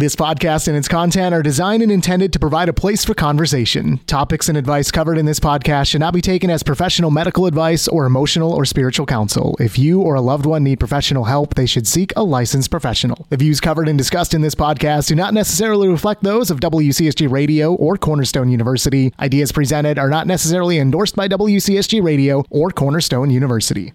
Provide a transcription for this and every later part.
This podcast and its content are designed and intended to provide a place for conversation. Topics and advice covered in this podcast should not be taken as professional medical advice or emotional or spiritual counsel. If you or a loved one need professional help, they should seek a licensed professional. The views covered and discussed in this podcast do not necessarily reflect those of WCSG Radio or Cornerstone University. Ideas presented are not necessarily endorsed by WCSG Radio or Cornerstone University.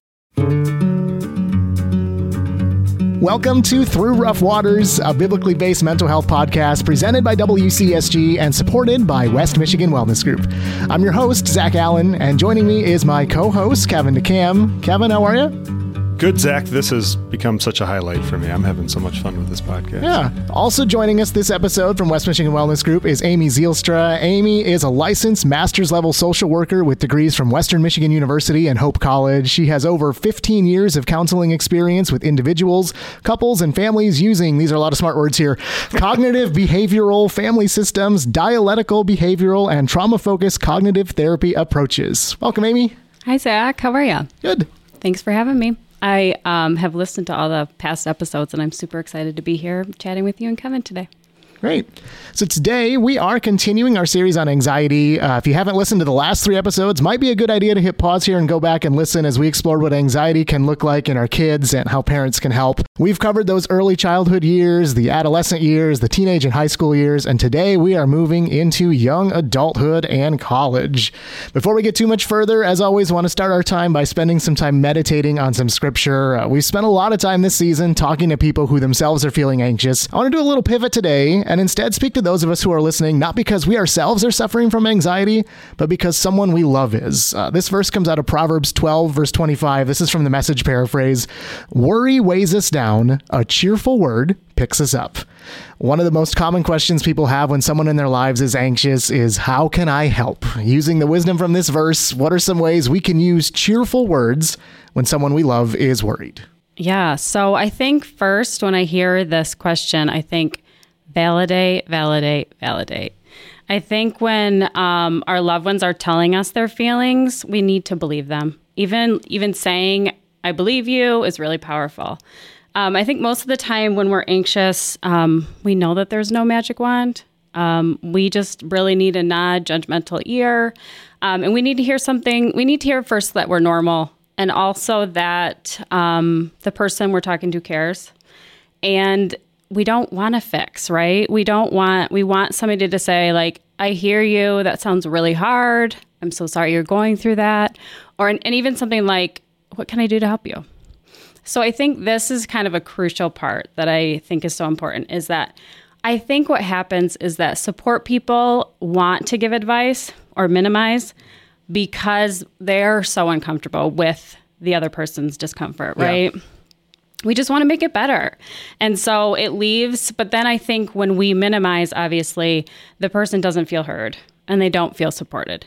Welcome to Through Rough Waters, a biblically based mental health podcast presented by WCSG and supported by West Michigan Wellness Group. I'm your host, Zach Allen, and joining me is my co host, Kevin DeCam. Kevin, how are you? Good, Zach. This has become such a highlight for me. I'm having so much fun with this podcast. Yeah. Also joining us this episode from West Michigan Wellness Group is Amy Zeilstra. Amy is a licensed master's level social worker with degrees from Western Michigan University and Hope College. She has over 15 years of counseling experience with individuals, couples, and families using, these are a lot of smart words here, cognitive behavioral family systems, dialectical behavioral, and trauma focused cognitive therapy approaches. Welcome, Amy. Hi, Zach. How are you? Good. Thanks for having me. I um, have listened to all the past episodes, and I'm super excited to be here chatting with you and Kevin today. Great. So today we are continuing our series on anxiety. Uh, if you haven't listened to the last three episodes, might be a good idea to hit pause here and go back and listen as we explore what anxiety can look like in our kids and how parents can help. We've covered those early childhood years, the adolescent years, the teenage and high school years, and today we are moving into young adulthood and college. Before we get too much further, as always, want to start our time by spending some time meditating on some scripture. Uh, we've spent a lot of time this season talking to people who themselves are feeling anxious. I want to do a little pivot today and instead speak to those of us who are listening, not because we ourselves are suffering from anxiety, but because someone we love is. Uh, this verse comes out of Proverbs 12, verse 25. This is from the message paraphrase Worry weighs us down, a cheerful word picks us up. One of the most common questions people have when someone in their lives is anxious is How can I help? Using the wisdom from this verse, what are some ways we can use cheerful words when someone we love is worried? Yeah. So I think first, when I hear this question, I think validate, validate, validate. I think when um, our loved ones are telling us their feelings, we need to believe them. Even even saying "I believe you" is really powerful. Um, I think most of the time when we're anxious, um, we know that there's no magic wand. Um, we just really need a nod, judgmental ear, um, and we need to hear something. We need to hear first that we're normal, and also that um, the person we're talking to cares. And we don't want to fix, right? We don't want, we want somebody to say, like, I hear you. That sounds really hard. I'm so sorry you're going through that. Or, and even something like, what can I do to help you? So I think this is kind of a crucial part that I think is so important is that I think what happens is that support people want to give advice or minimize because they're so uncomfortable with the other person's discomfort, right? Yeah we just want to make it better. And so it leaves, but then I think when we minimize, obviously, the person doesn't feel heard and they don't feel supported.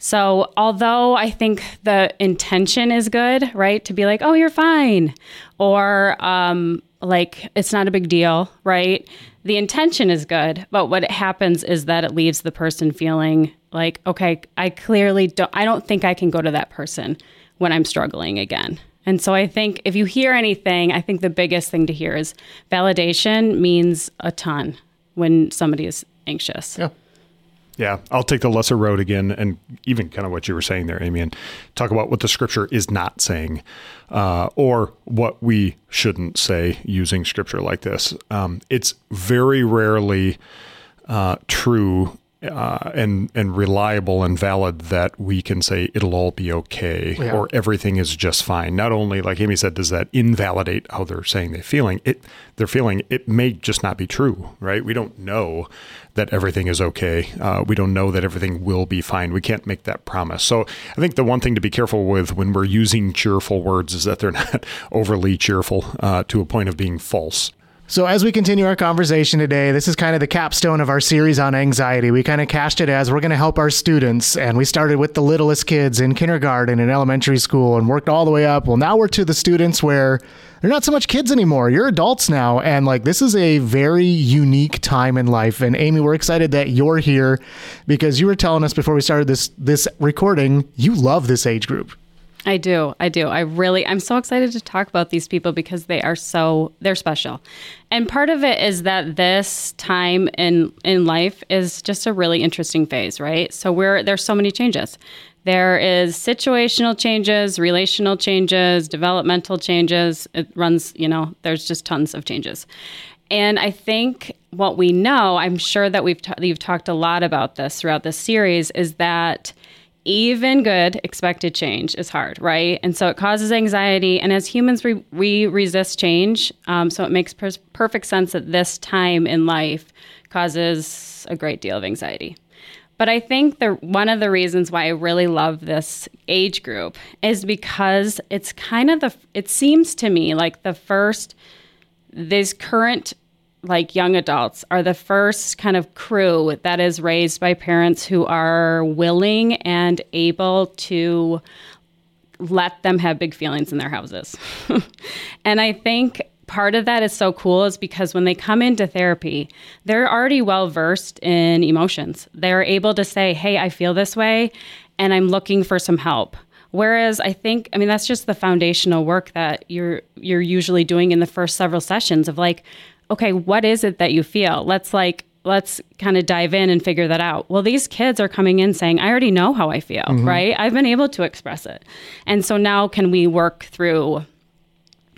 So, although I think the intention is good, right? To be like, oh, you're fine, or um, like, it's not a big deal, right? The intention is good, but what happens is that it leaves the person feeling like, okay, I clearly don't, I don't think I can go to that person when I'm struggling again. And so I think if you hear anything, I think the biggest thing to hear is validation means a ton when somebody is anxious. Yeah. Yeah, I'll take the lesser road again, and even kind of what you were saying there, Amy, and talk about what the scripture is not saying, uh, or what we shouldn't say using scripture like this. Um, it's very rarely uh, true uh, and and reliable and valid that we can say it'll all be okay yeah. or everything is just fine. Not only, like Amy said, does that invalidate how they're saying they're feeling. It they're feeling it may just not be true, right? We don't know that everything is okay. Uh, we don't know that everything will be fine. We can't make that promise. So I think the one thing to be careful with when we're using cheerful words is that they're not overly cheerful uh, to a point of being false. So, as we continue our conversation today, this is kind of the capstone of our series on anxiety. We kind of cast it as we're going to help our students. And we started with the littlest kids in kindergarten and elementary school and worked all the way up. Well, now we're to the students where they're not so much kids anymore. You're adults now. And like, this is a very unique time in life. And Amy, we're excited that you're here because you were telling us before we started this, this recording, you love this age group. I do. I do. I really I'm so excited to talk about these people because they are so they're special. And part of it is that this time in in life is just a really interesting phase, right? So we're there's so many changes. There is situational changes, relational changes, developmental changes. It runs, you know, there's just tons of changes. And I think what we know, I'm sure that we've ta- you've talked a lot about this throughout this series, is that even good expected change is hard, right? And so it causes anxiety. And as humans, we, we resist change. Um, so it makes per- perfect sense that this time in life causes a great deal of anxiety. But I think the one of the reasons why I really love this age group is because it's kind of the it seems to me like the first this current like young adults are the first kind of crew that is raised by parents who are willing and able to let them have big feelings in their houses. and I think part of that is so cool is because when they come into therapy, they're already well versed in emotions. They're able to say, "Hey, I feel this way and I'm looking for some help." Whereas I think, I mean, that's just the foundational work that you're you're usually doing in the first several sessions of like, okay, what is it that you feel? Let's like let's kind of dive in and figure that out. Well, these kids are coming in saying, I already know how I feel, mm-hmm. right? I've been able to express it. And so now can we work through,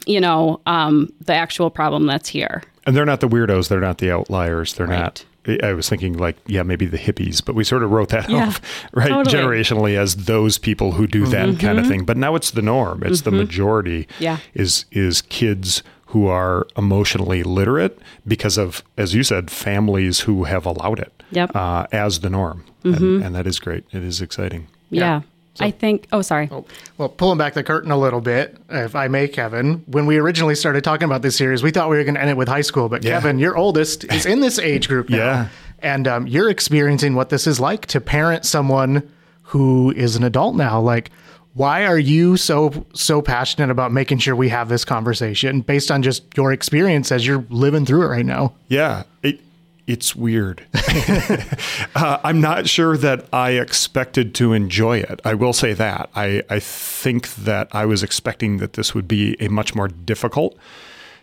you know, um, the actual problem that's here? And they're not the weirdos. They're not the outliers. They're right. not. I was thinking like, yeah, maybe the hippies, but we sort of wrote that yeah, off, right? Totally. Generationally as those people who do that mm-hmm. kind of thing. But now it's the norm. It's mm-hmm. the majority. Yeah. Is is kids who are emotionally literate because of, as you said, families who have allowed it yep. uh, as the norm. Mm-hmm. And, and, that is great. It is exciting. Yeah. yeah. So, I think, oh, sorry. Oh, well, pulling back the curtain a little bit, if I may, Kevin, when we originally started talking about this series, we thought we were going to end it with high school. But yeah. Kevin, your oldest is in this age group now. yeah. And um, you're experiencing what this is like to parent someone who is an adult now. Like, why are you so so passionate about making sure we have this conversation based on just your experience as you're living through it right now? Yeah, it, it's weird. uh, I'm not sure that I expected to enjoy it. I will say that. I, I think that I was expecting that this would be a much more difficult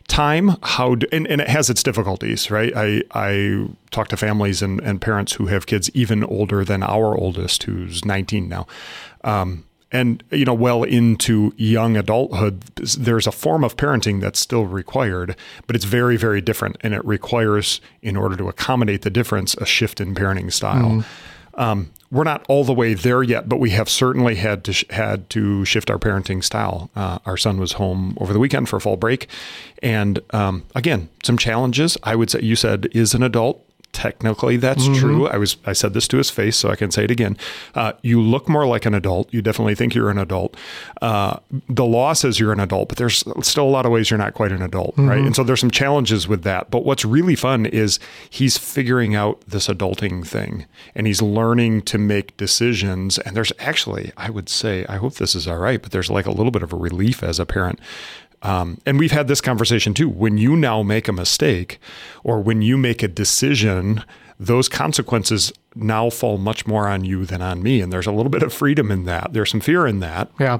time how do, and, and it has its difficulties right i i talk to families and, and parents who have kids even older than our oldest who's 19 now um, and you know well into young adulthood there's a form of parenting that's still required but it's very very different. And it requires in order to accommodate the difference a shift in parenting style. Mm. um, we're not all the way there yet but we have certainly had to sh- had to shift our parenting style. Uh, our son was home over the weekend for fall break. And um, again some challenges. I would say you said is an adult technically that's mm-hmm. true. I was I said this to his face, so I can say it again. Uh, you look more like an adult. You definitely think you're an adult. Uh, the law says you're an adult, but there's still a lot of ways you're not quite an adult, mm-hmm. right? And so there's some challenges with that. But what's really fun is he's figuring out this adulting thing, and he's learning to make decisions. And there's actually, I would say, I hope this is all right, but there's like a little bit of a relief as a parent um, and we've had this conversation too. When you now make a mistake or when you make a decision, those consequences now fall much more on you than on me. And there's a little bit of freedom in that. There's some fear in that. Yeah.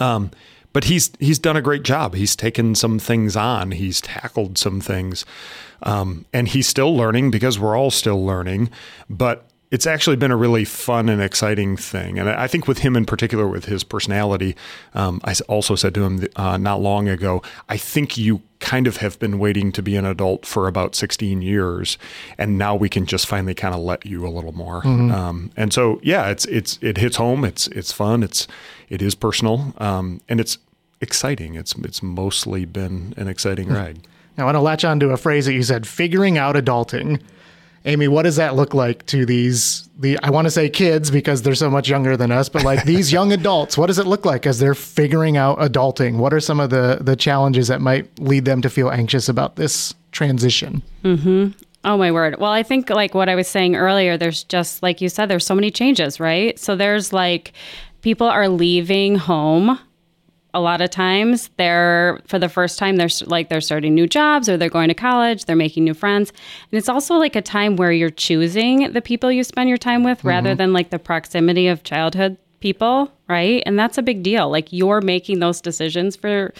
Um, but he's he's done a great job. He's taken some things on. He's tackled some things, um, and he's still learning because we're all still learning. But it's actually been a really fun and exciting thing. And I think with him in particular, with his personality, um, I also said to him uh, not long ago, I think you kind of have been waiting to be an adult for about 16 years, and now we can just finally kind of let you a little more. Mm-hmm. Um, and so, yeah, it's it's it hits home. It's it's fun. It's it is personal, um, and it's exciting. It's it's mostly been an exciting hmm. ride. I want to latch on to a phrase that you said: figuring out adulting. Amy, what does that look like to these the I want to say kids because they're so much younger than us, but like these young adults, what does it look like as they're figuring out adulting? What are some of the the challenges that might lead them to feel anxious about this transition? hmm Oh my word. Well, I think like what I was saying earlier, there's just like you said, there's so many changes, right? So there's like people are leaving home a lot of times they're for the first time they're like they're starting new jobs or they're going to college they're making new friends and it's also like a time where you're choosing the people you spend your time with mm-hmm. rather than like the proximity of childhood people, right? And that's a big deal. Like you're making those decisions for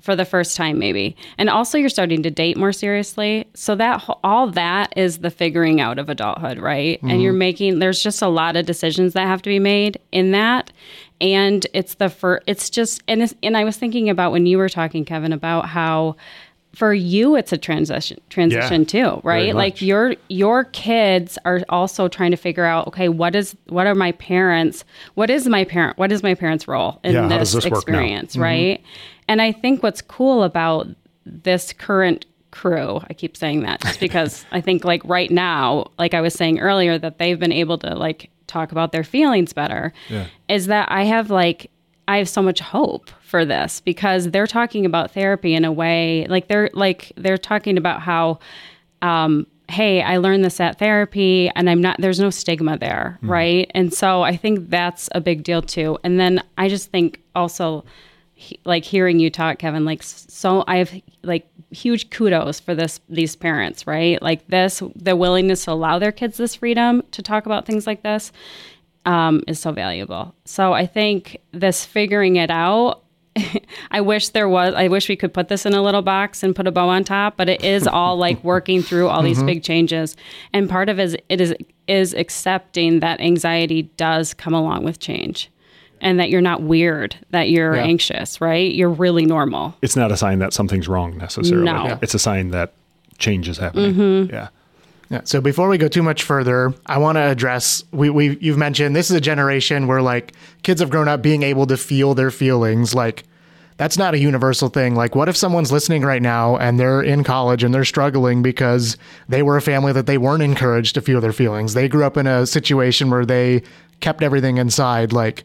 for the first time maybe. And also you're starting to date more seriously. So that all that is the figuring out of adulthood, right? Mm-hmm. And you're making there's just a lot of decisions that have to be made in that. And it's the first it's just and it's, and I was thinking about when you were talking Kevin about how for you it's a transition transition yeah, too right like your your kids are also trying to figure out okay what is what are my parents what is my parent what is my parents role in yeah, this, this, experience mm-hmm. right mm-hmm. and i think what's cool about this current crew i keep saying that just because i think like right now like i was saying earlier that they've been able to like talk about their feelings better yeah. is that i have like I have so much hope for this because they're talking about therapy in a way like they're like they're talking about how um, hey i learned this at therapy and i'm not there's no stigma there mm. right and so i think that's a big deal too and then i just think also he, like hearing you talk kevin like so i have like huge kudos for this these parents right like this the willingness to allow their kids this freedom to talk about things like this um, is so valuable. So I think this figuring it out. I wish there was. I wish we could put this in a little box and put a bow on top. But it is all like working through all these mm-hmm. big changes, and part of it is it is is accepting that anxiety does come along with change and that you're not weird, that you're yeah. anxious, right? You're really normal. It's not a sign that something's wrong necessarily. No. It's a sign that change is happening. Mm-hmm. Yeah. Yeah. So before we go too much further, I want to address we we you've mentioned this is a generation where like kids have grown up being able to feel their feelings like that's not a universal thing. Like what if someone's listening right now and they're in college and they're struggling because they were a family that they weren't encouraged to feel their feelings. They grew up in a situation where they kept everything inside like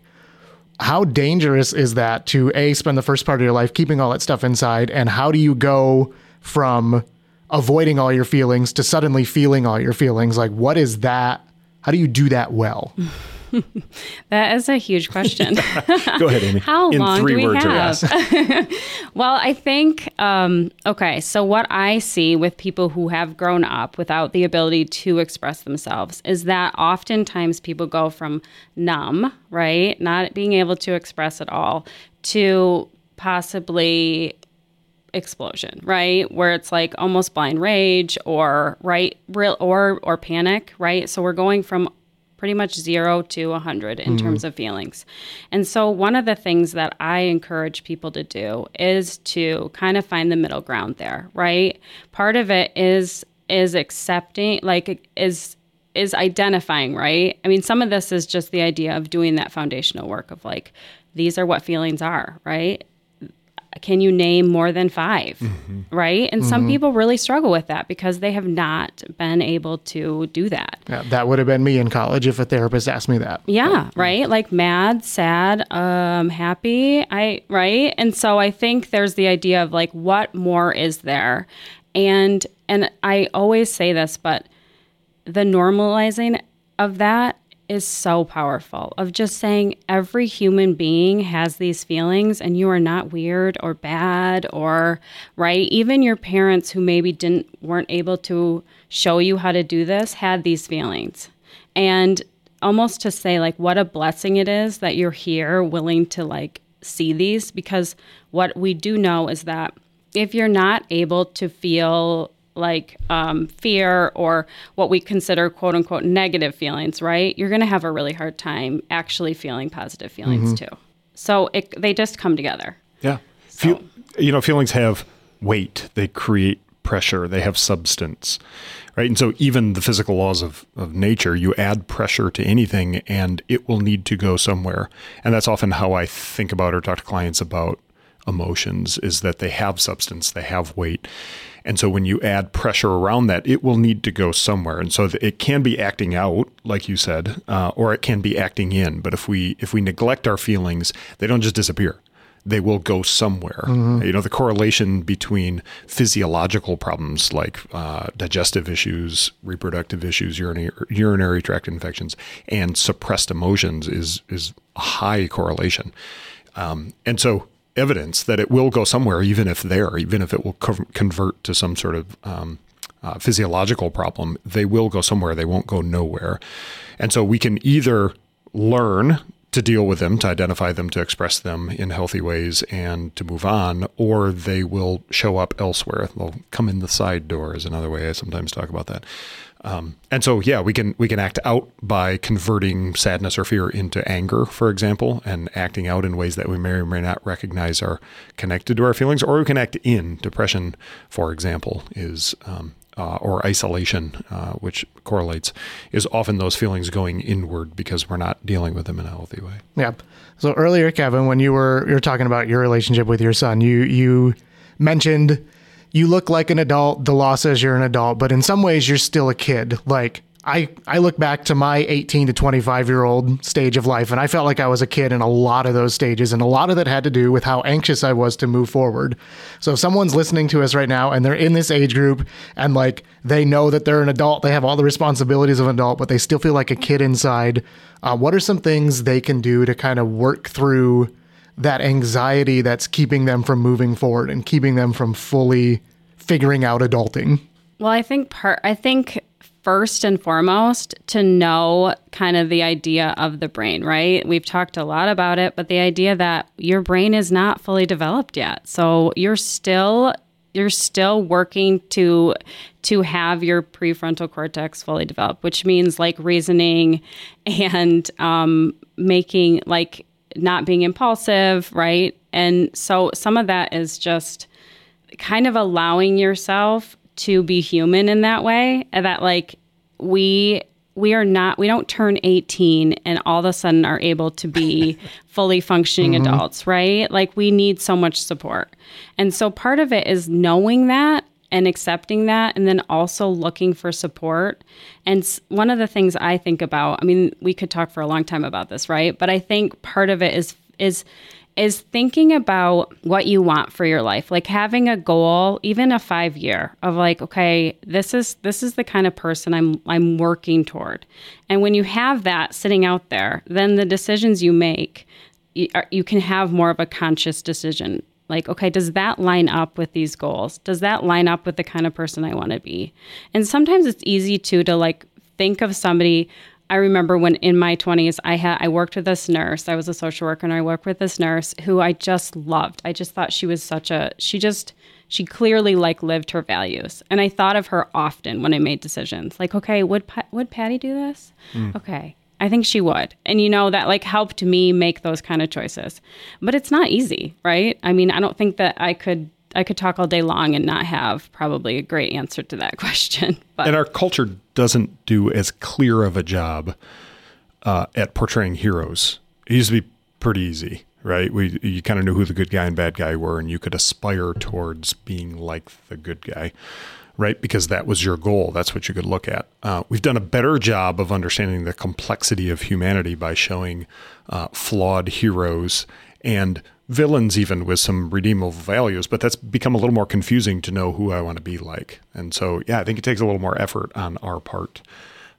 how dangerous is that to a spend the first part of your life keeping all that stuff inside and how do you go from avoiding all your feelings to suddenly feeling all your feelings? Like what is that? How do you do that well that is a huge question. Go ahead, Amy. How In long do we have? well, I think um, okay. So what I see with people who have grown up without the ability to express themselves is that oftentimes people go from numb, right, not being able to express at all, to possibly explosion, right? Where it's like almost blind rage or right real or or panic, right? So we're going from pretty much 0 to 100 in mm-hmm. terms of feelings. And so one of the things that I encourage people to do is to kind of find the middle ground there, right? Part of it is is accepting like is is identifying, right? I mean, some of this is just the idea of doing that foundational work of like these are what feelings are, right? Can you name more than 5 mm-hmm. right? And mm-hmm. some people really struggle with that because they have not been able to do that. Yeah, that would have been me in college if a therapist asked me that. Yeah. right? Like mad sad um happy i right? And so i think there's the idea of like what more is there? And and i always say this but the normalizing of that is so powerful of just saying every human being has these feelings and you are not weird or bad or right? Even your parents who maybe didn't weren't able to show you how to do this had these feelings. And almost to say like what a blessing it is that you're here willing to like see these because what we do know is that if you're not able to feel like um, fear or what we consider quote unquote negative feelings, right? You're going to have a really hard time actually feeling positive feelings mm-hmm. too. So it, they just come together. Yeah. So. Feel, you know, feelings have weight, they create pressure, they have substance, right? And so even the physical laws of, of nature, you add pressure to anything and it will need to go somewhere. And that's often how I think about or talk to clients about emotions is that they have substance, they have weight. And so when you add pressure around that, it will need to go somewhere. And so it can be acting out, like you said, uh, or it can be acting in. But if we if we neglect our feelings, they don't just disappear. They will go somewhere. Mm-hmm. You know, the correlation between physiological problems like uh, digestive issues, reproductive issues, urinary, urinary tract infections, and suppressed emotions is is a high correlation. Um, and so evidence that it will go somewhere, even if there, even if it will co- convert to some sort of um, uh, physiological problem, they will go somewhere. They won't go nowhere. And so we can either learn to deal with them, to identify them, to express them in healthy ways, and to move on, or they will show up elsewhere. They'll come in the side door, is another way I sometimes talk about that. Um, and so, yeah, we can we can act out by converting sadness or fear into anger, for example, and acting out in ways that we may or may not recognize are connected to our feelings, or we can act in. Depression, for example, is um, uh, or isolation, uh, which correlates, is often those feelings going inward because we're not dealing with them in a healthy way. Yeah. So earlier, Kevin, when you were you were talking about your relationship with your son, you you mentioned you look like an adult. The law says you're an adult, but in some ways, you're still a kid. Like I, I look back to my 18 to 25 year old stage of life, and I felt like I was a kid in a lot of those stages, and a lot of that had to do with how anxious I was to move forward. So, if someone's listening to us right now and they're in this age group and like they know that they're an adult, they have all the responsibilities of an adult, but they still feel like a kid inside, uh, what are some things they can do to kind of work through that anxiety that's keeping them from moving forward and keeping them from fully figuring out adulting? Well, I think part I think first and foremost to know kind of the idea of the brain, right? We've talked a lot about it, but the idea that your brain is not fully developed yet. So you're still you're still working to to have your prefrontal cortex fully developed, which means like reasoning and um, making like not being impulsive, right? And so some of that is just kind of allowing yourself to be human in that way that like we we are not we don't turn 18 and all of a sudden are able to be fully functioning mm-hmm. adults right like we need so much support and so part of it is knowing that and accepting that and then also looking for support. And one of the things i think about i mean we could talk for a long time about this right? But i think part of it is is is thinking about what you want for your life like having a goal even a 5 year of like okay this is this is the kind of person I'm I'm working toward. And when you have that sitting out there then the decisions you make you, you can have more of a conscious decision like okay does that line up with these goals does that line up with the kind of person i want to be and sometimes it's easy too to like think of somebody I remember when in my 20s I had I worked with this nurse. I was a social worker and I worked with this nurse who I just loved. I just thought she was such a she just she clearly like lived her values. And I thought of her often when I made decisions. Like, okay, would would Patty do this? Mm. Okay. I think she would. And you know that like helped me make those kind of choices. But it's not easy, right? I mean, I don't think that I could I could talk all day long and not have probably a great answer to that question. But. And our culture doesn't do as clear of a job uh, at portraying heroes. It used to be pretty easy, right? We you kind of knew who the good guy and bad guy were, and you could aspire towards being like the good guy, right? Because that was your goal. That's what you could look at. Uh, we've done a better job of understanding the complexity of humanity by showing uh, flawed heroes and villains even with some redeemable values, but that's become a little more confusing to know who I want to be like. And so, yeah, I think it takes a little more effort on our part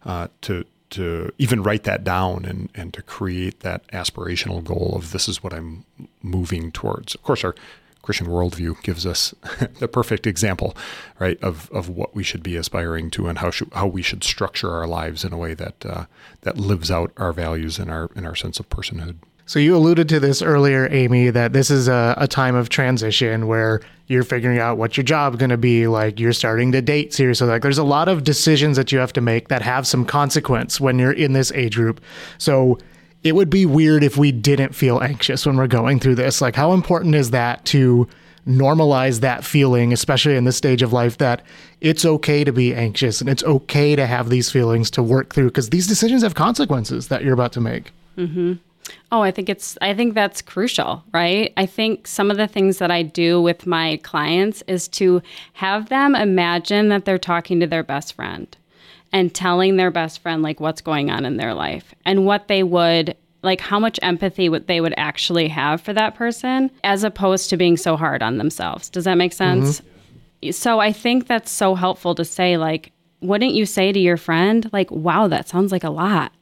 uh, to to even write that down and and to create that aspirational goal of this is what I'm moving towards. Of course, our Christian worldview gives us the perfect example, right, of, of what we should be aspiring to and how should, how we should structure our lives in a way that uh, that lives out our values and our and our sense of personhood. So you alluded to this earlier, Amy, that this is a, a time of transition where you're figuring out what your job going to be. Like you're starting to date seriously. Like there's a lot of decisions that you have to make that have some consequence when you're in this age group. So it would be weird if we didn't feel anxious when we're going through this. Like how important is that to normalize that feeling, especially in this stage of life, that it's okay to be anxious and it's okay to have these feelings to work through because these decisions have consequences that you're about to make. Mm-hmm. Oh, I think it's I think that's crucial, right? I think some of the things that I do with my clients is to have them imagine that they're talking to their best friend and telling their best friend like what's going on in their life and what they would like how much empathy would they would actually have for that person as opposed to being so hard on themselves. Does that make sense? Mm-hmm. So I think that's so helpful to say like wouldn't you say to your friend like wow that sounds like a lot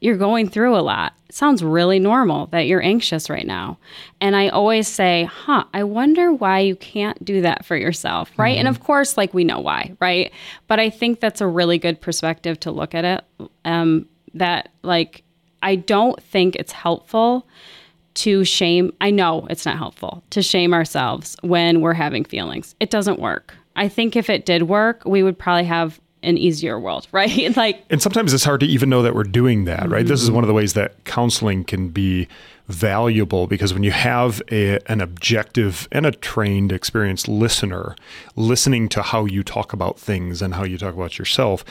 you're going through a lot. It sounds really normal that you're anxious right now. And I always say, huh, I wonder why you can't do that for yourself, right? Mm-hmm. And of course, like we know why, right? But I think that's a really good perspective to look at it. Um, that, like, I don't think it's helpful to shame. I know it's not helpful to shame ourselves when we're having feelings. It doesn't work. I think if it did work, we would probably have an easier world, right? like And sometimes it's hard to even know that we're doing that, right? This is mm-hmm. one of the ways that counseling can be valuable because when you have a, an objective and a trained, experienced listener listening to how you talk about things and how you talk about yourself,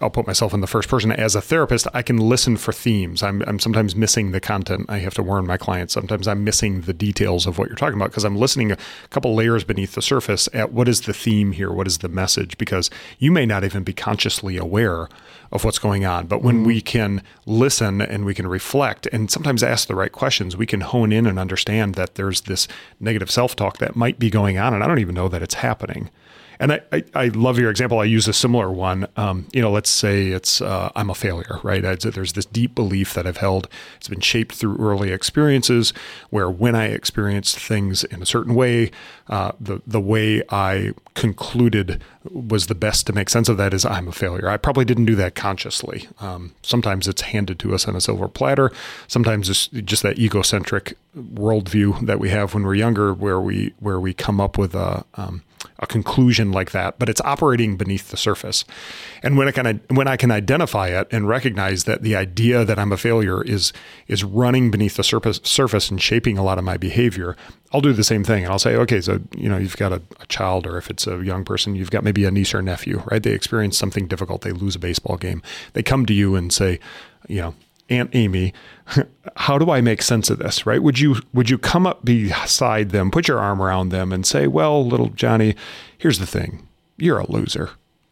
I'll put myself in the first person as a therapist. I can listen for themes. I'm, I'm sometimes missing the content. I have to warn my clients. Sometimes I'm missing the details of what you're talking about because I'm listening a couple layers beneath the surface at what is the theme here? What is the message? Because you may not even be consciously aware of what's going on. But when we can listen and we can reflect and sometimes ask the right questions, we can hone in and understand that there's this negative self talk that might be going on. And I don't even know that it's happening. And I, I, I, love your example. I use a similar one. Um, you know, let's say it's uh, I'm a failure, right? I, there's this deep belief that I've held. It's been shaped through early experiences, where when I experienced things in a certain way, uh, the the way I concluded was the best to make sense of that is I'm a failure. I probably didn't do that consciously. Um, sometimes it's handed to us on a silver platter. Sometimes it's just that egocentric worldview that we have when we're younger, where we where we come up with a um, a conclusion like that, but it's operating beneath the surface. And when I can when I can identify it and recognize that the idea that I'm a failure is is running beneath the surface surface and shaping a lot of my behavior, I'll do the same thing and I'll say, okay, so you know, you've got a, a child or if it's a young person, you've got maybe a niece or nephew, right? They experience something difficult, they lose a baseball game. They come to you and say, you know, Aunt Amy, how do I make sense of this? Right? Would you would you come up beside them, put your arm around them, and say, "Well, little Johnny, here's the thing: you're a loser."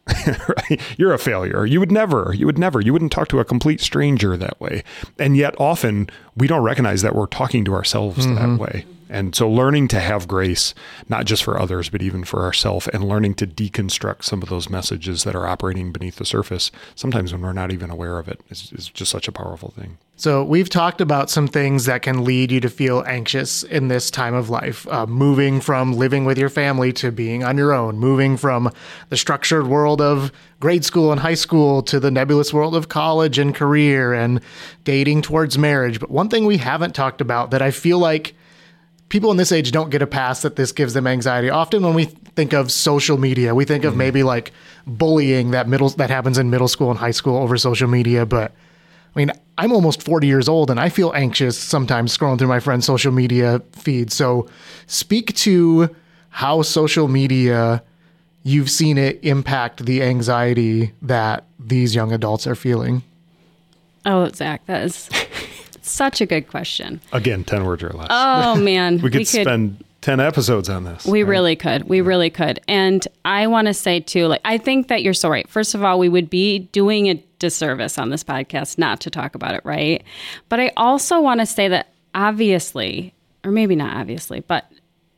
right? You're a failure. You would never, you would never, you wouldn't talk to a complete stranger that way. And yet, often we don't recognize that we're talking to ourselves mm-hmm. that way. And so learning to have grace, not just for others, but even for ourselves, and learning to deconstruct some of those messages that are operating beneath the surface, sometimes when we're not even aware of it, is, is just such a powerful thing. So, we've talked about some things that can lead you to feel anxious in this time of life uh, moving from living with your family to being on your own, moving from the structured world of grade school and high school to the nebulous world of college and career and dating towards marriage. But one thing we haven't talked about that I feel like people in this age don't get a pass that this gives them anxiety. Often when we think of social media, we think of mm-hmm. maybe like bullying that middle that happens in middle school and high school over social media, but I mean, I'm almost 40 years old and I feel anxious sometimes scrolling through my friends' social media feed. So, speak to how social media you've seen it impact the anxiety that these young adults are feeling. Oh, Zach, that is such a good question. Again, 10 words or less. Oh, man. we, could we could spend 10 episodes on this. We right? really could. We really could. And I want to say, too, like, I think that you're so right. First of all, we would be doing a disservice on this podcast not to talk about it, right? But I also want to say that obviously, or maybe not obviously, but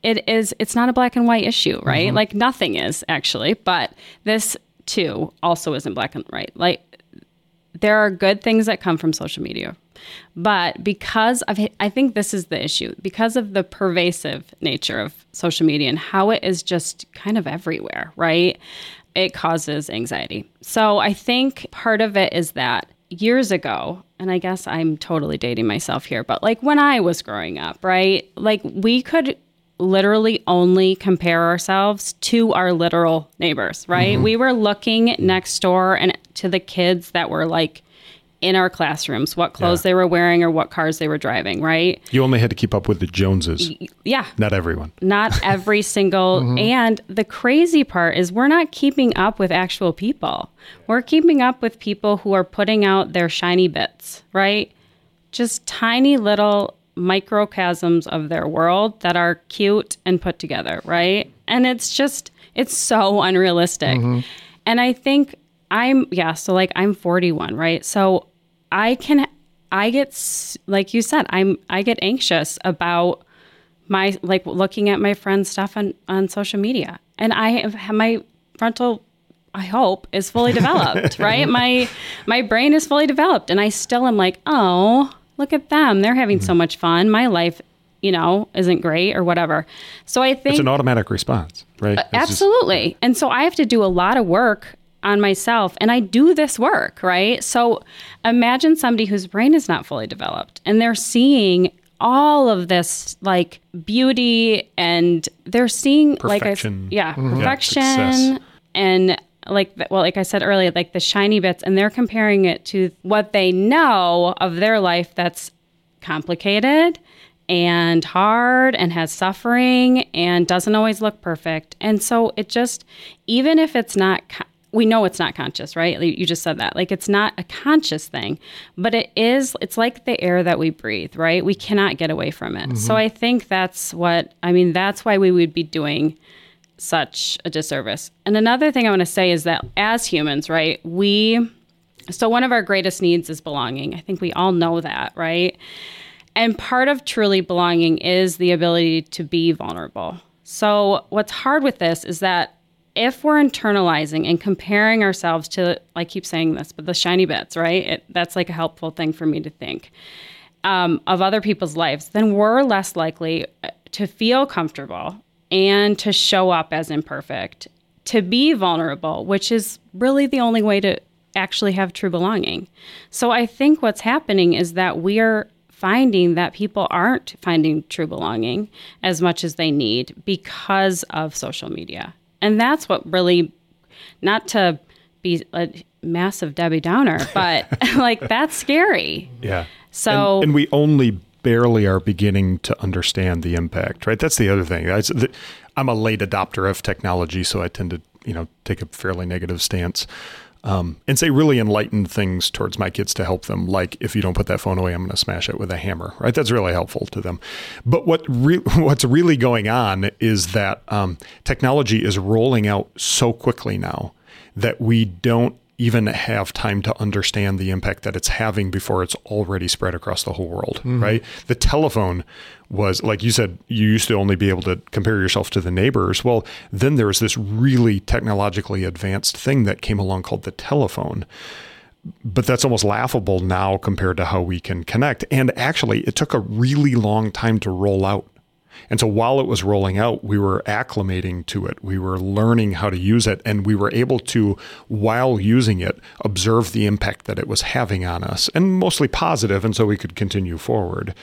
it is, it's not a black and white issue, right? Mm-hmm. Like, nothing is actually. But this, too, also isn't black and white. Like, there are good things that come from social media but because of, I think this is the issue, because of the pervasive nature of social media and how it is just kind of everywhere, right? It causes anxiety. So I think part of it is that years ago, and I guess I'm totally dating myself here, but like when I was growing up, right? Like we could literally only compare ourselves to our literal neighbors, right? Mm-hmm. We were looking next door and to the kids that were like in our classrooms, what clothes yeah. they were wearing or what cars they were driving, right? You only had to keep up with the Joneses. Yeah. Not everyone. Not every single. mm-hmm. And the crazy part is we're not keeping up with actual people. We're keeping up with people who are putting out their shiny bits, right? Just tiny little microcosms of their world that are cute and put together, right? And it's just, it's so unrealistic. Mm-hmm. And I think I'm yeah, so like I'm 41, right? So I can I get like you said, I'm I get anxious about my like looking at my friends' stuff on on social media, and I have my frontal. I hope is fully developed, right? My my brain is fully developed, and I still am like, oh, look at them, they're having mm-hmm. so much fun. My life, you know, isn't great or whatever. So I think it's an automatic response, right? Uh, absolutely, just, and so I have to do a lot of work on myself and I do this work, right? So imagine somebody whose brain is not fully developed and they're seeing all of this like beauty and they're seeing Perfection. like I, yeah, mm-hmm. Yeah, perfection success. and like well like I said earlier like the shiny bits and they're comparing it to what they know of their life that's complicated and hard and has suffering and doesn't always look perfect. And so it just, even if it's not, co- we know it's not conscious, right? You just said that. Like it's not a conscious thing, but it is, it's like the air that we breathe, right? We cannot get away from it. So mm-hmm. I think that's what, I mean, that's why we would be doing such a disservice. And another thing I want to say is that as humans, right, we, so one of our greatest needs is belonging. I think we all know that, right? And part of truly belonging is the ability to be vulnerable. So, what's hard with this is that if we're internalizing and comparing ourselves to, I keep saying this, but the shiny bits, right? It, that's like a helpful thing for me to think um, of other people's lives, then we're less likely uh, to feel comfortable and to show up as imperfect, to be vulnerable, which is really the only way to actually have true belonging. So I think what's happening is that we're finding that people aren't finding true belonging as much as they need because of social media. And that's what really, not to be a massive Debbie Downer, but like that's scary. Yeah. So- and, and we only barely are beginning to understand the impact, right? That's the other thing. The, I'm a late adopter of technology, so I tend to, you know, take a fairly negative stance. Um, and say really enlightened things towards my kids to help them. Like if you don't put that phone away, I'm going to smash it with a hammer. Right? That's really helpful to them. But what re- what's really going on is that um, technology is rolling out so quickly now that we don't even have time to understand the impact that it's having before it's already spread across the whole world, mm-hmm. right? The telephone was, like you said, you used to only be able to compare yourself to the neighbors. Well, then there was this really technologically advanced thing that came along called the telephone. But that's almost laughable now compared to how we can connect. And actually, it took a really long time to roll out. And so while it was rolling out, we were acclimating to it. We were learning how to use it. And we were able to, while using it, observe the impact that it was having on us and mostly positive, And so we could continue forward.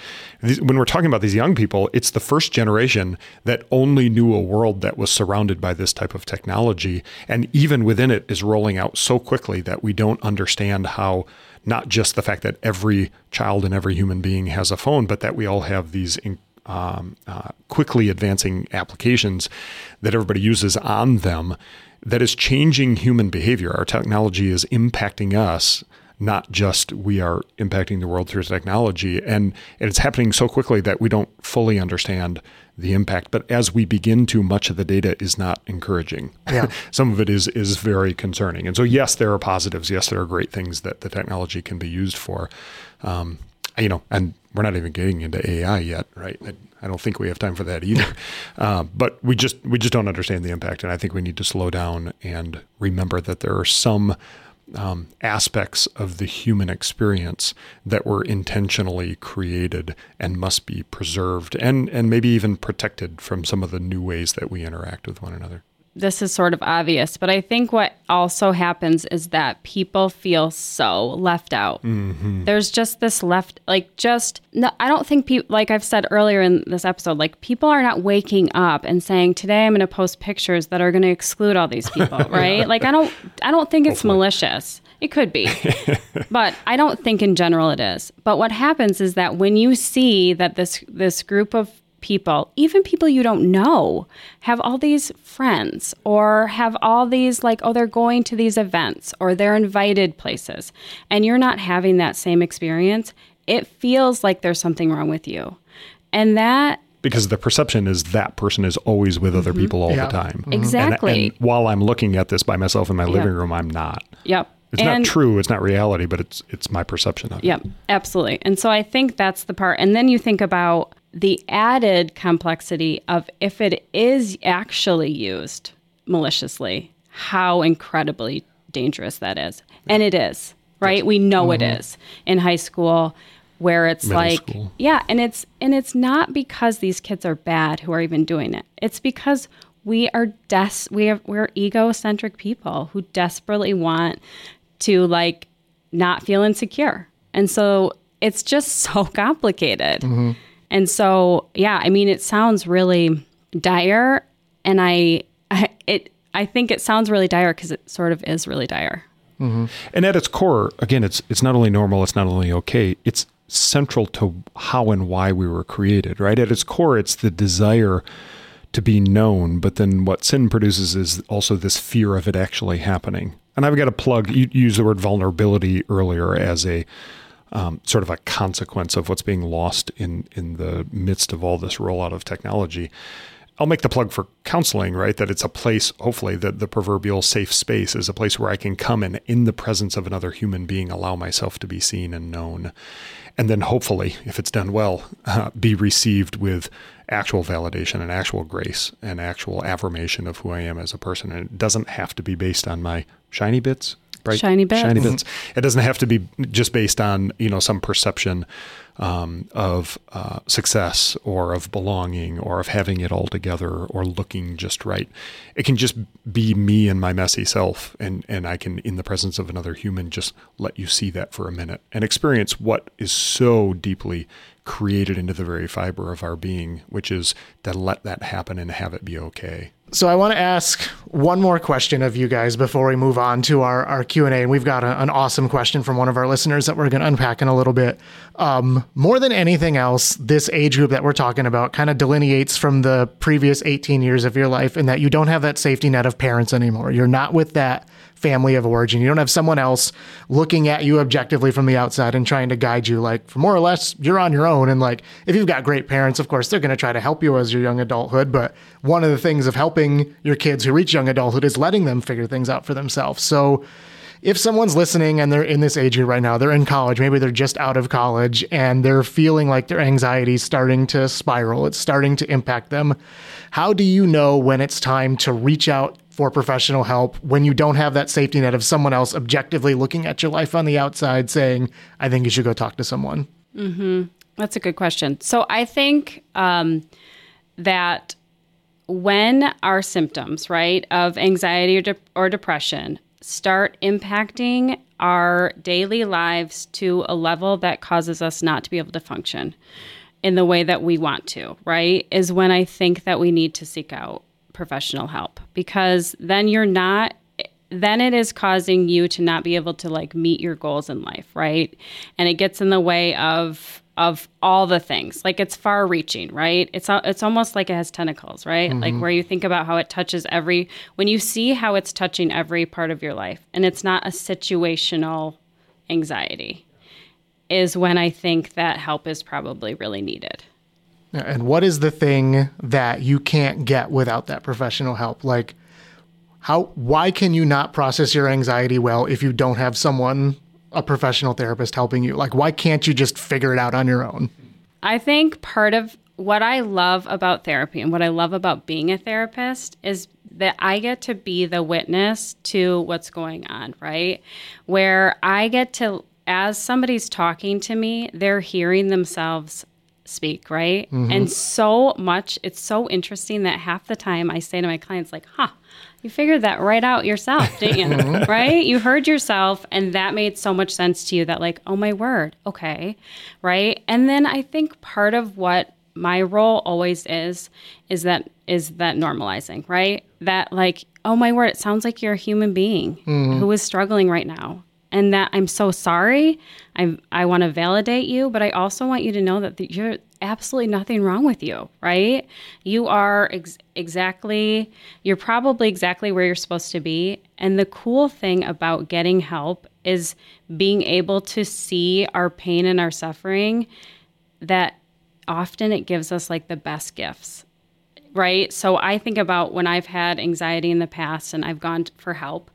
When we're talking about these young people, it's the first generation that only knew a world that was surrounded by this type of technology. And even within it is rolling out so quickly that we don't understand how not just the fact that every child and every human being has a phone, but that we all have these um, uh, quickly advancing applications that everybody uses on them that is changing human behavior. Our technology is impacting us, not just we are impacting the world through technology. And, and it's happening so quickly that we don't fully understand the impact. But as we begin to, much of the data is not encouraging. Yeah. Some of it is is very concerning. And so, yes, there are positives. Yes, there are great things that the technology can be used for. Um, you know, and we're not even getting into AI yet, right? I, I don't think we have time for that either. uh, but we just we just don't understand the impact, and I think we need to slow down and remember that there are some um, aspects of the human experience that were intentionally created and must be preserved and and maybe even protected from some of the new ways that we interact with one another. This is sort of obvious, but I think what also happens is that people feel so left out. Mm-hmm. There's just this left, like, just, no, I don't think people, like I've said earlier in this episode, like, people are not waking up and saying, today I'm going to post pictures that are going to exclude all these people, right? Like, I don't, I don't think it's malicious. It could be, but I don't think in general it is. But what happens is that when you see that this, this group of people, even people you don't know, have all these friends or have all these, like, oh, they're going to these events or they're invited places, and you're not having that same experience, it feels like there's something wrong with you. And that, because the perception is that person is always with other mm-hmm. people all Yeah. the time. Mm-hmm. And- Exactly. And, while I'm looking at this by myself in my Yeah. living room, I'm not. yep. It's and, not true. It's not reality, but it's it's my perception of it. Yep, absolutely. And so I think that's the part. And then you think about the added complexity of if it is actually used maliciously, how incredibly dangerous that is. And it is, right? We know it mm-hmm. is in high school where it's Middle like school. yeah, and it's and it's not because these kids are bad who are even doing it. It's because we are des we have we're egocentric people who desperately want to like not feel insecure. And so it's just so complicated. Mm-hmm. And so yeah, I mean it sounds really dire and I, I it I think it sounds really dire because it sort of is really dire. Mm-hmm. And at its core, again, it's it's not only normal, it's not only okay, it's central to how and why we were created, right? At its core, it's the desire to be known, but then what sin produces is also this fear of it actually happening. And I've got to plug, you use the word vulnerability earlier as a um, sort of a consequence of what's being lost in in the midst of all this rollout of technology. I'll make the plug for counseling, right? That it's a place, hopefully, that the proverbial safe space is a place where I can come and, in the presence of another human being, allow myself to be seen and known. And then, hopefully, if it's done well, uh, be received with actual validation and actual grace and actual affirmation of who I am as a person. And it doesn't have to be based on my shiny bits, right? Shiny bits. Shiny bits. It doesn't have to be just based on, you know, some perception um, of uh, success or of belonging or of having it all together or looking just right. It can just be me and my messy self, and and I can, in the presence of another human, just let you see that for a minute and experience what is so deeply created into the very fiber of our being, which is to let that happen and have it be okay. So I want to ask one more question of you guys before we move on to our, our Q&A. And we've got a, an awesome question from one of our listeners that we're going to unpack in a little bit. Um, more than anything else, this age group that we're talking about kind of delineates from the previous 18 years of your life in that you don't have that safety net of parents anymore. You're not with that family of origin. You don't have someone else looking at you objectively from the outside and trying to guide you. Like, for more or less, you're on your own. And like, if you've got great parents, of course, they're going to try to help you as your young adulthood. But one of the things of helping your kids who reach young adulthood is letting them figure things out for themselves. So, if someone's listening and they're in this age group right now, they're in college, maybe they're just out of college and they're feeling like their anxiety is starting to spiral, it's starting to impact them. How do you know when it's time to reach out for professional help when you don't have that safety net of someone else objectively looking at your life on the outside saying, I think you should go talk to someone? That's a good question. So I think um, that when our symptoms, right, of anxiety or, de- or depression start impacting our daily lives to a level that causes us not to be able to function in the way that we want to, right, is when I think that we need to seek out professional help because then you're not then it is causing you to not be able to like meet your goals in life, right? And it gets in the way of of all the things. Like it's far reaching, right? It's it's almost like it has tentacles, right? Mm-hmm. Like where you think about how it touches every when you see how it's touching every part of your life and it's not a situational anxiety is when I think that help is probably really needed. And what is the thing that you can't get without that professional help? Like, how, why can you not process your anxiety well if you don't have someone, a professional therapist helping you? Like, why can't you just figure it out on your own? I think part of what I love about therapy and what I love about being a therapist is that I get to be the witness to what's going on, right? Where I get to, as somebody's talking to me, they're hearing themselves speak, right? Mm-hmm. And so much, it's so interesting that half the time I say to my clients, like, huh, you figured that right out yourself, didn't you? Mm-hmm. right? You heard yourself, and that made so much sense to you that, like, oh my word, okay, right? And then I think part of what my role always is is that is that normalizing, right? That like, oh my word, it sounds like you're a human being mm-hmm. who is struggling right now. And that I'm so sorry. I I want to validate you, but I also want you to know that th- you're absolutely nothing wrong with you, right? You are ex- exactly you're probably exactly where you're supposed to be. And the cool thing about getting help is being able to see our pain and our suffering that often it gives us like the best gifts right so i think about when i've had anxiety in the past and i've gone for help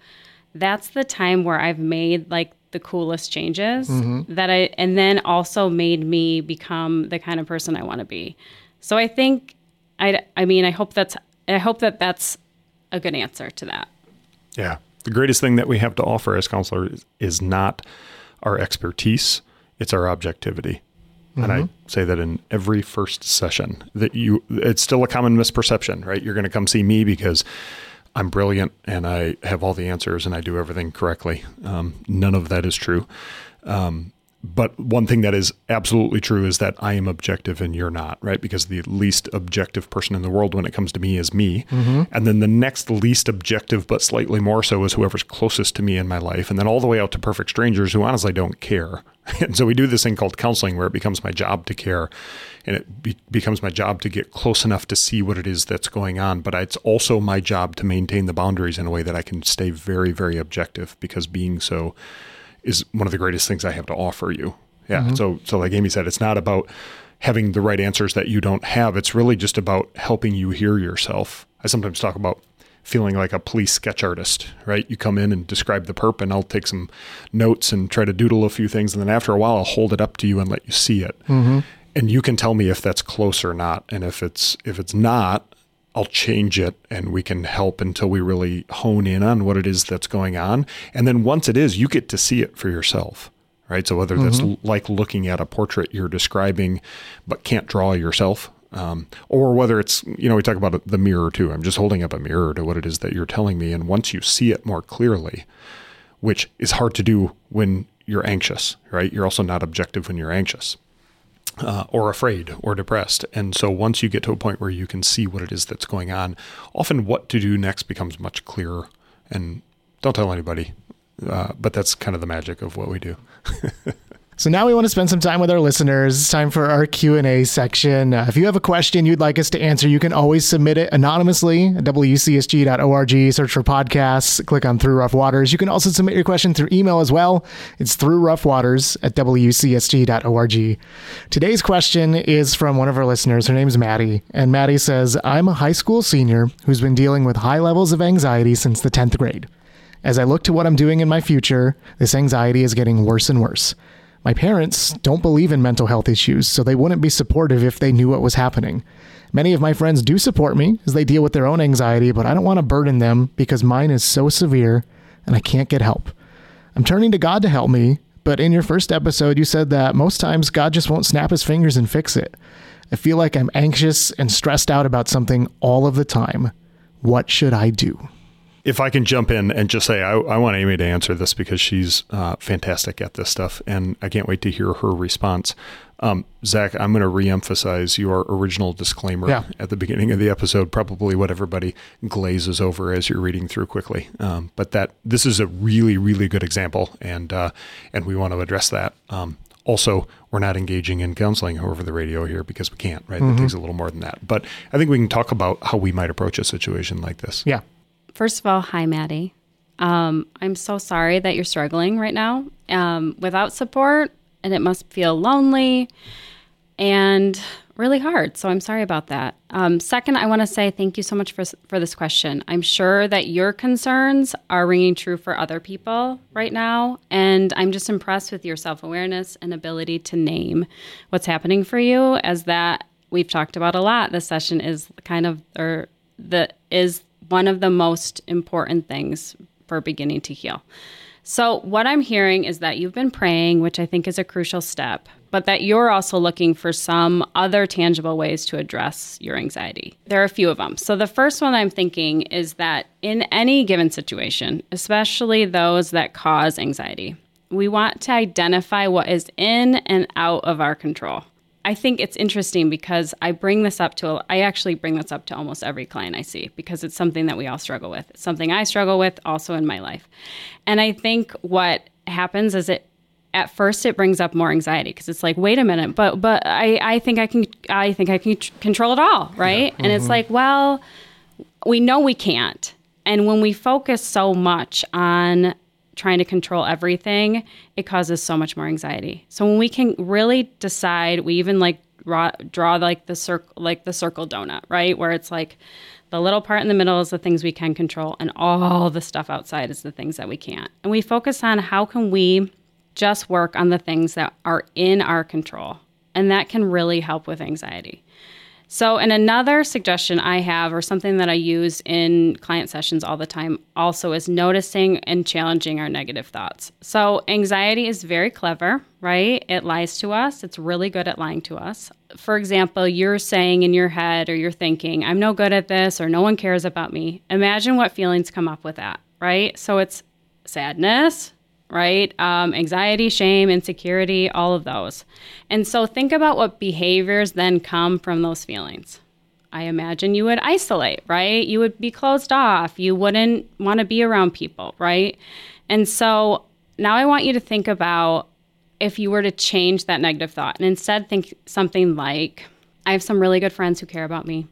that's the time where i've made like the coolest changes mm-hmm. that i and then also made me become the kind of person i want to be so i think i i mean i hope that's i hope that that's a good answer to that Yeah. The greatest thing that we have to offer as counselors is, is not our expertise, it's our objectivity. And I mm-hmm. say that in every first session that you, it's still a common misperception, right? You're going to come see me because I'm brilliant and I have all the answers and I do everything correctly. Um, none of that is true. Um, but one thing that is absolutely true is that I am objective and you're not, right? Because the least objective person in the world when it comes to me is me. And then the next least objective, but slightly more so, is whoever's closest to me in my life. And then all the way out to perfect strangers who honestly don't care. And so we do this thing called counseling where it becomes my job to care and it be- becomes my job to get close enough to see what it is that's going on. But it's also my job to maintain the boundaries in a way that I can stay very, very objective because being so is one of the greatest things I have to offer you. Yeah. Mm-hmm. So, so like Amy said, it's not about having the right answers that you don't have. It's really just about helping you hear yourself. I sometimes talk about feeling like a police sketch artist, right? You come in and describe the perp, and I'll take some notes and try to doodle a few things, and then after a while, I'll hold it up to you and let you see it, mm-hmm. And you can tell me if that's close or not. And if it's if it's not, I'll change it and we can help until we really hone in on what it is that's going on. And then once it is, you get to see it for yourself, right? So whether that's l- like looking at a portrait you're describing but can't draw yourself, um, or whether it's, you know, we talk about the mirror too. I'm just holding up a mirror to what it is that you're telling me. And once you see it more clearly, which is hard to do when you're anxious, right? You're also not objective when you're anxious uh, or afraid or depressed. And so once you get to a point where you can see what it is that's going on, often what to do next becomes much clearer. And don't tell anybody, uh, but that's kind of the magic of what we do. So now we want to spend some time with our listeners. It's time for our Q&A section. Uh, if you have a question you'd like us to answer, you can always submit it anonymously at wcsg.org. Search for podcasts, click on Through Rough Waters. You can also submit your question through email as well. It's through rough waters at wcsg.org. Today's question is from one of our listeners. Her name's Maddie. And Maddie says, I'm a high school senior who's been dealing with high levels of anxiety since the 10th grade. As I look to what I'm doing in my future, this anxiety is getting worse and worse. My parents don't believe in mental health issues, so they wouldn't be supportive if they knew what was happening. Many of my friends do support me as they deal with their own anxiety, but I don't want to burden them because mine is so severe and I can't get help. I'm turning to God to help me, but in your first episode, you said that most times God just won't snap his fingers and fix it. I feel like I'm anxious and stressed out about something all of the time. What should I do? If I can jump in and just say, I, I want Amy to answer this because she's uh, fantastic at this stuff, and I can't wait to hear her response. Um, Zach, I'm going to reemphasize your original disclaimer Yeah. at the beginning of the episode, probably what everybody glazes over as you're reading through quickly. Um, but that this is a really, really good example, and uh, and we want to address that. Um, also, we're not engaging in counseling over the radio here because we can't, right? It takes a little more than that. But I think we can talk about how we might approach a situation like this. Yeah. First of all, hi, Maddie. Um, I'm so sorry that you're struggling right now um, without support, and it must feel lonely and really hard. So I'm sorry about that. Um, second, I want to say thank you so much for for this question. I'm sure that your concerns are ringing true for other people right now, and I'm just impressed with your self awareness and ability to name what's happening for you. As that we've talked about a lot. This session is kind of or the is one of the most important things for beginning to heal. So, what I'm hearing is that you've been praying, which I think is a crucial step, but that you're also looking for some other tangible ways to address your anxiety. There are a few of them. So, the first one I'm thinking is that in any given situation, especially those that cause anxiety, we want to identify what is in and out of our control. I think it's interesting because I bring this up to, I actually bring this up to almost every client I see because it's something that we all struggle with. It's something I struggle with also in my life. And I think what happens is it, at first it brings up more anxiety because it's like, wait a minute, but, but I, I think I can, I think I can tr- control it all. Right. And it's mm-hmm. like, well, we know we can't. And when we focus so much on trying to control everything, it causes so much more anxiety. So when we can really decide, we even like draw, draw like the circle, like the circle donut, right? Where it's like the little part in the middle is the things we can control, and all the stuff outside is the things that we can't. And we focus on how can we just work on the things that are in our control, and that can really help with anxiety. So, and another suggestion I have, or something that I use in client sessions all the time, also is noticing and challenging our negative thoughts. So, anxiety is very clever, right? It lies to us, it's really good at lying to us. For example, you're saying in your head or you're thinking, I'm no good at this, or no one cares about me. Imagine what feelings come up with that, right? So, it's sadness, right? Um, anxiety, shame, insecurity, all of those. And so think about what behaviors then come from those feelings. I imagine you would isolate, right? You would be closed off. You wouldn't want to be around people, right? And so now I want you to think about if you were to change that negative thought and instead think something like, I have some really good friends who care about me.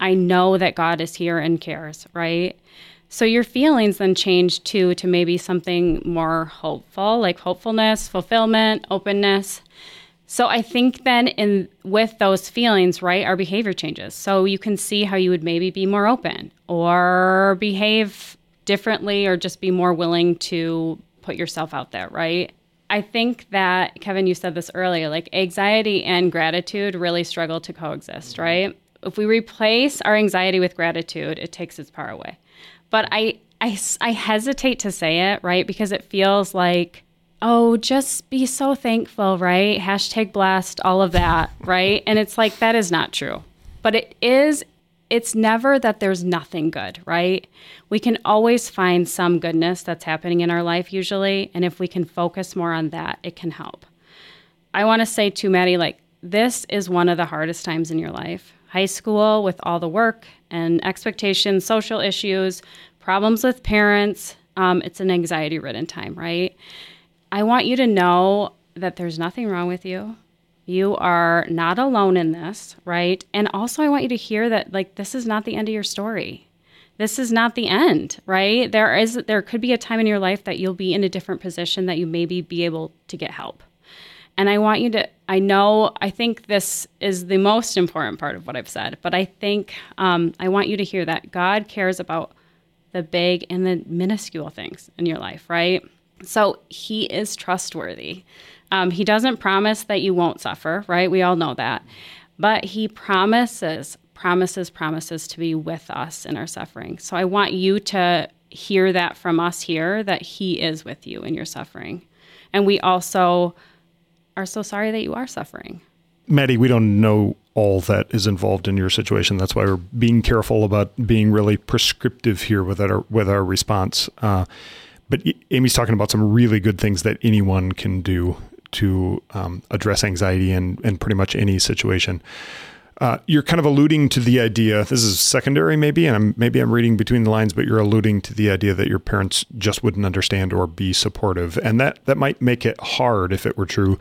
I know that God is here and cares, right? So your feelings then change too to maybe something more hopeful, like hopefulness, fulfillment, openness. So I think then in with those feelings, right, our behavior changes. So you can see how you would maybe be more open or behave differently or just be more willing to put yourself out there, right? I think that Kevin you said this earlier, like anxiety and gratitude really struggle to coexist, mm-hmm. right? If we replace our anxiety with gratitude, it takes its power away but I, I, I hesitate to say it, right? Because it feels like, oh, just be so thankful, right? Hashtag blessed, all of that, right? And it's like, that is not true. But it is, it's never that there's nothing good, right? We can always find some goodness that's happening in our life, usually. And if we can focus more on that, it can help. I want to say to Maddie, like, this is one of the hardest times in your life. High school with all the work and expectations, social issues, problems with parents. Um, it's an anxiety ridden time, right? I want you to know that there's nothing wrong with you. You are not alone in this, right? And also, I want you to hear that, like, this is not the end of your story. This is not the end, right? There is, there could be a time in your life that you'll be in a different position that you maybe be able to get help. And I want you to, I know, I think this is the most important part of what I've said, but I think um, I want you to hear that God cares about the big and the minuscule things in your life, right? So He is trustworthy. Um, he doesn't promise that you won't suffer, right? We all know that. But He promises, promises, promises to be with us in our suffering. So I want you to hear that from us here that He is with you in your suffering. And we also, are so sorry that you are suffering. Maddie, we don't know all that is involved in your situation. That's why we're being careful about being really prescriptive here with our with our response. Uh, but Amy's talking about some really good things that anyone can do to um, address anxiety in, in pretty much any situation. Uh, you're kind of alluding to the idea. This is secondary, maybe, and I'm, maybe I'm reading between the lines, but you're alluding to the idea that your parents just wouldn't understand or be supportive, and that that might make it hard, if it were true,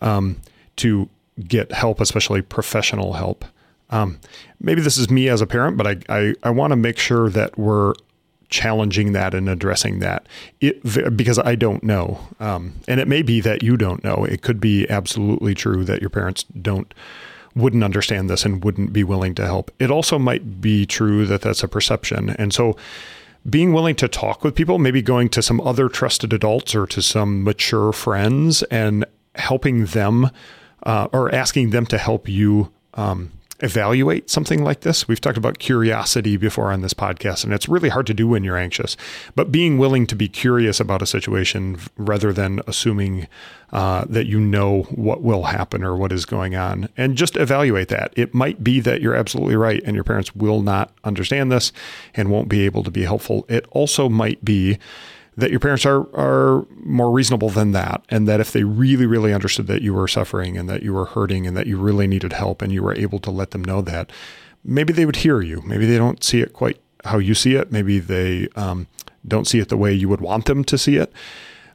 um, to get help, especially professional help. Um, maybe this is me as a parent, but I I, I want to make sure that we're challenging that and addressing that it, because I don't know. Um, and it may be that you don't know. It could be absolutely true that your parents don't wouldn't understand this and wouldn't be willing to help. It also might be true that that's a perception. And so being willing to talk with people, maybe going to some other trusted adults or to some mature friends and helping them uh, or asking them to help you um, evaluate something like this. We've talked about curiosity before on this podcast, and it's really hard to do when you're anxious. But being willing to be curious about a situation rather than assuming uh, that you know what will happen or what is going on, and just evaluate that. It might be that you're absolutely right, and your parents will not understand this and won't be able to be helpful. It also might be that your parents are are more reasonable than that and that if they really really understood that you were suffering and that you were hurting and that you really needed help and you were able to let them know that maybe they would hear you maybe they don't see it quite how you see it maybe they um, don't see it the way you would want them to see it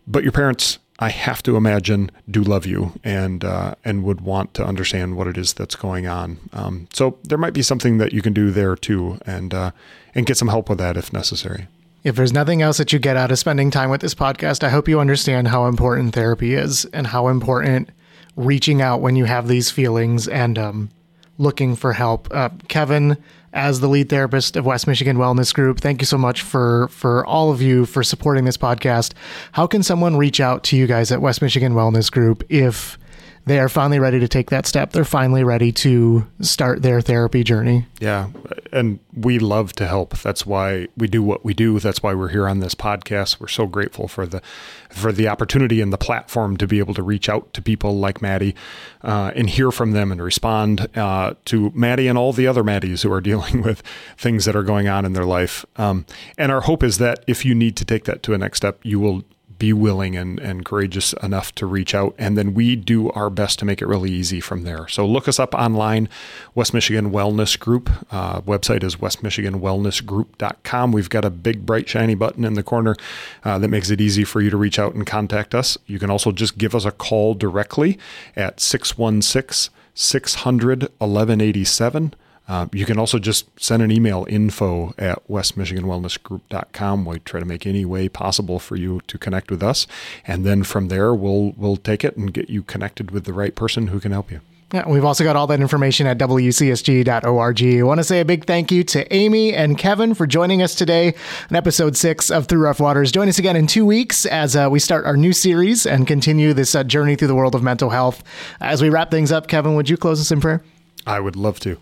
but your parents I have to imagine do love you and uh, and would want to understand what it is that's going on. Um, so there might be something that you can do there too, and uh, and get some help with that if necessary. If there's nothing else that you get out of spending time with this podcast, I hope you understand how important therapy is and how important reaching out when you have these feelings and um, looking for help. Uh, Kevin, as the lead therapist of West Michigan Wellness Group, thank you so much for for all of you for supporting this podcast. How can someone reach out to you guys at West Michigan Wellness Group if they are finally ready to take that step. They're finally ready to start their therapy journey. Yeah. And we love to help. That's why we do what we do. That's why we're here on this podcast. We're so grateful for the for the opportunity and the platform to be able to reach out to people like Maddie uh, and hear from them and respond uh, to Maddie and all the other Maddies who are dealing with things that are going on in their life. Um, and our hope is that if you need to take that to a next step, you will be willing and, and courageous enough to reach out. And then we do our best to make it really easy from there. So look us up online, West Michigan Wellness Group. Uh, website is westmichiganwellnessgroup.com. We've got a big, bright, shiny button in the corner uh, that makes it easy for you to reach out and contact us. You can also just give us a call directly at 616 600 1187. Uh, you can also just send an email info at westmichiganwellnessgroup.com. We try to make any way possible for you to connect with us. And then from there, we'll, we'll take it and get you connected with the right person who can help you. Yeah, we've also got all that information at wcsg.org. I want to say a big thank you to Amy and Kevin for joining us today on episode six of Through Rough Waters. Join us again in two weeks as uh, we start our new series and continue this uh, journey through the world of mental health. As we wrap things up, Kevin, would you close us in prayer? I would love to.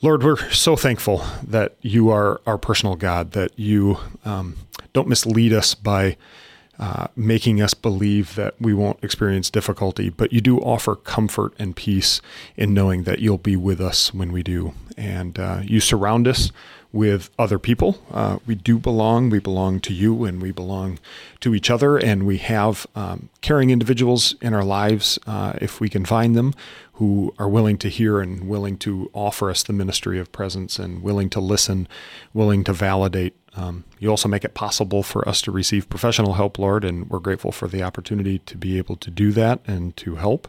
Lord, we're so thankful that you are our personal God, that you um, don't mislead us by uh, making us believe that we won't experience difficulty, but you do offer comfort and peace in knowing that you'll be with us when we do. And uh, you surround us with other people. Uh, we do belong. We belong to you and we belong to each other. And we have um, caring individuals in our lives, uh, if we can find them, who are willing to hear and willing to offer us the ministry of presence and willing to listen, willing to validate. Um, you also make it possible for us to receive professional help, Lord, and we're grateful for the opportunity to be able to do that and to help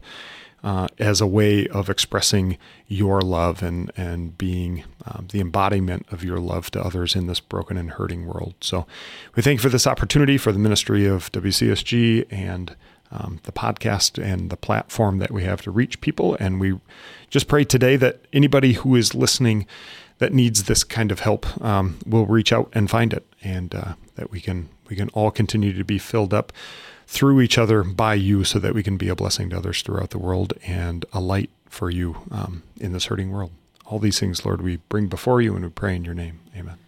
uh, as a way of expressing your love and and being um, the embodiment of your love to others in this broken and hurting world. So we thank you for this opportunity for the ministry of WCSG and um, the podcast and the platform that we have to reach people. And we just pray today that anybody who is listening that needs this kind of help um, will reach out and find it, and uh, that we can we can all continue to be filled up through each other by you so that we can be a blessing to others throughout the world and a light for you um, in this hurting world. All these things, Lord, we bring before you and we pray in your name. Amen.